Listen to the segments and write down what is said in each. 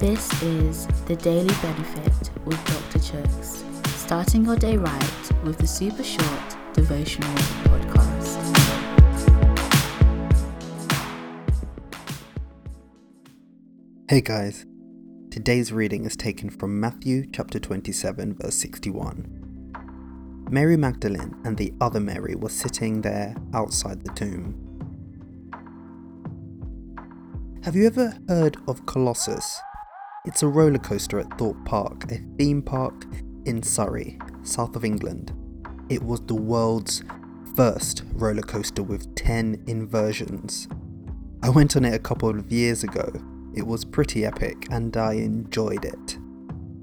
This is the Daily Benefit with Dr. Chuks, starting your day right with the super short devotional podcast. Hey guys, today's reading is taken from Matthew chapter 27, verse 61. Mary Magdalene and the other Mary were sitting there outside the tomb. Have you ever heard of Colossus? It's a roller coaster at Thorpe Park, a theme park in Surrey, south of England. It was the world's first roller coaster with 10 inversions. I went on it a couple of years ago. It was pretty epic and I enjoyed it.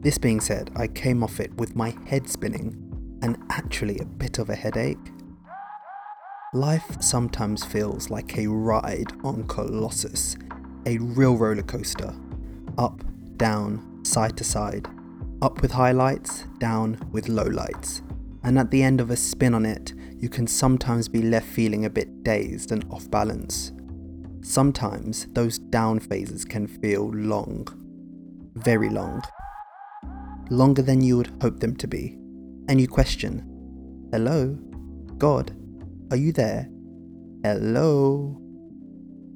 This being said, I came off it with my head spinning and actually a bit of a headache. Life sometimes feels like a ride on Colossus a real roller coaster. Up, down, side to side. Up with highlights, down with lowlights. And at the end of a spin on it, you can sometimes be left feeling a bit dazed and off balance. Sometimes those down phases can feel long. Very long. Longer than you would hope them to be. And you question Hello? God? Are you there? Hello?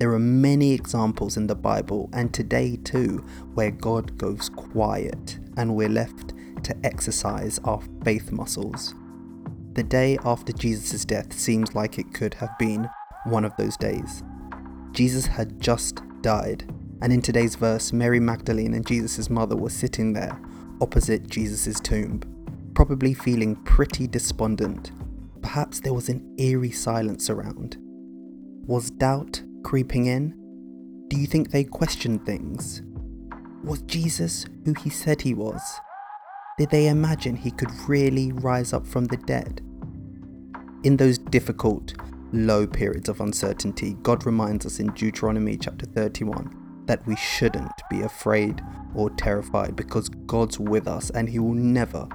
There are many examples in the Bible and today too where God goes quiet and we're left to exercise our faith muscles. The day after Jesus' death seems like it could have been one of those days. Jesus had just died, and in today's verse, Mary Magdalene and Jesus' mother were sitting there opposite Jesus' tomb, probably feeling pretty despondent. Perhaps there was an eerie silence around. Was doubt creeping in? Do you think they questioned things? Was Jesus who he said he was? Did they imagine he could really rise up from the dead? In those difficult, low periods of uncertainty, God reminds us in Deuteronomy chapter 31 that we shouldn't be afraid or terrified because God's with us and he will never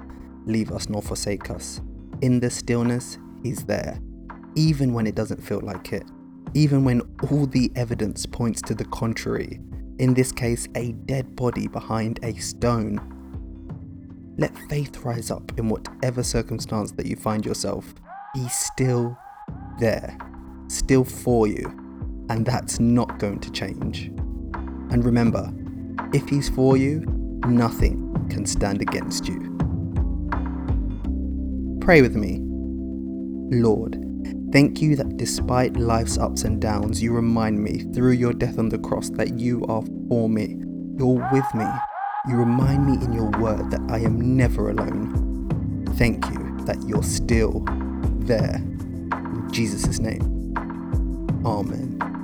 leave us nor forsake us. In the stillness, he's there, even when it doesn't feel like it even when all the evidence points to the contrary, in this case, a dead body behind a stone. Let faith rise up in whatever circumstance that you find yourself. He's still there, still for you, and that's not going to change. And remember, if He's for you, nothing can stand against you. Pray with me. Lord, Thank you that despite life's ups and downs, you remind me through your death on the cross that you are for me. You're with me. You remind me in your word that I am never alone. Thank you that you're still there. In Jesus' name. Amen.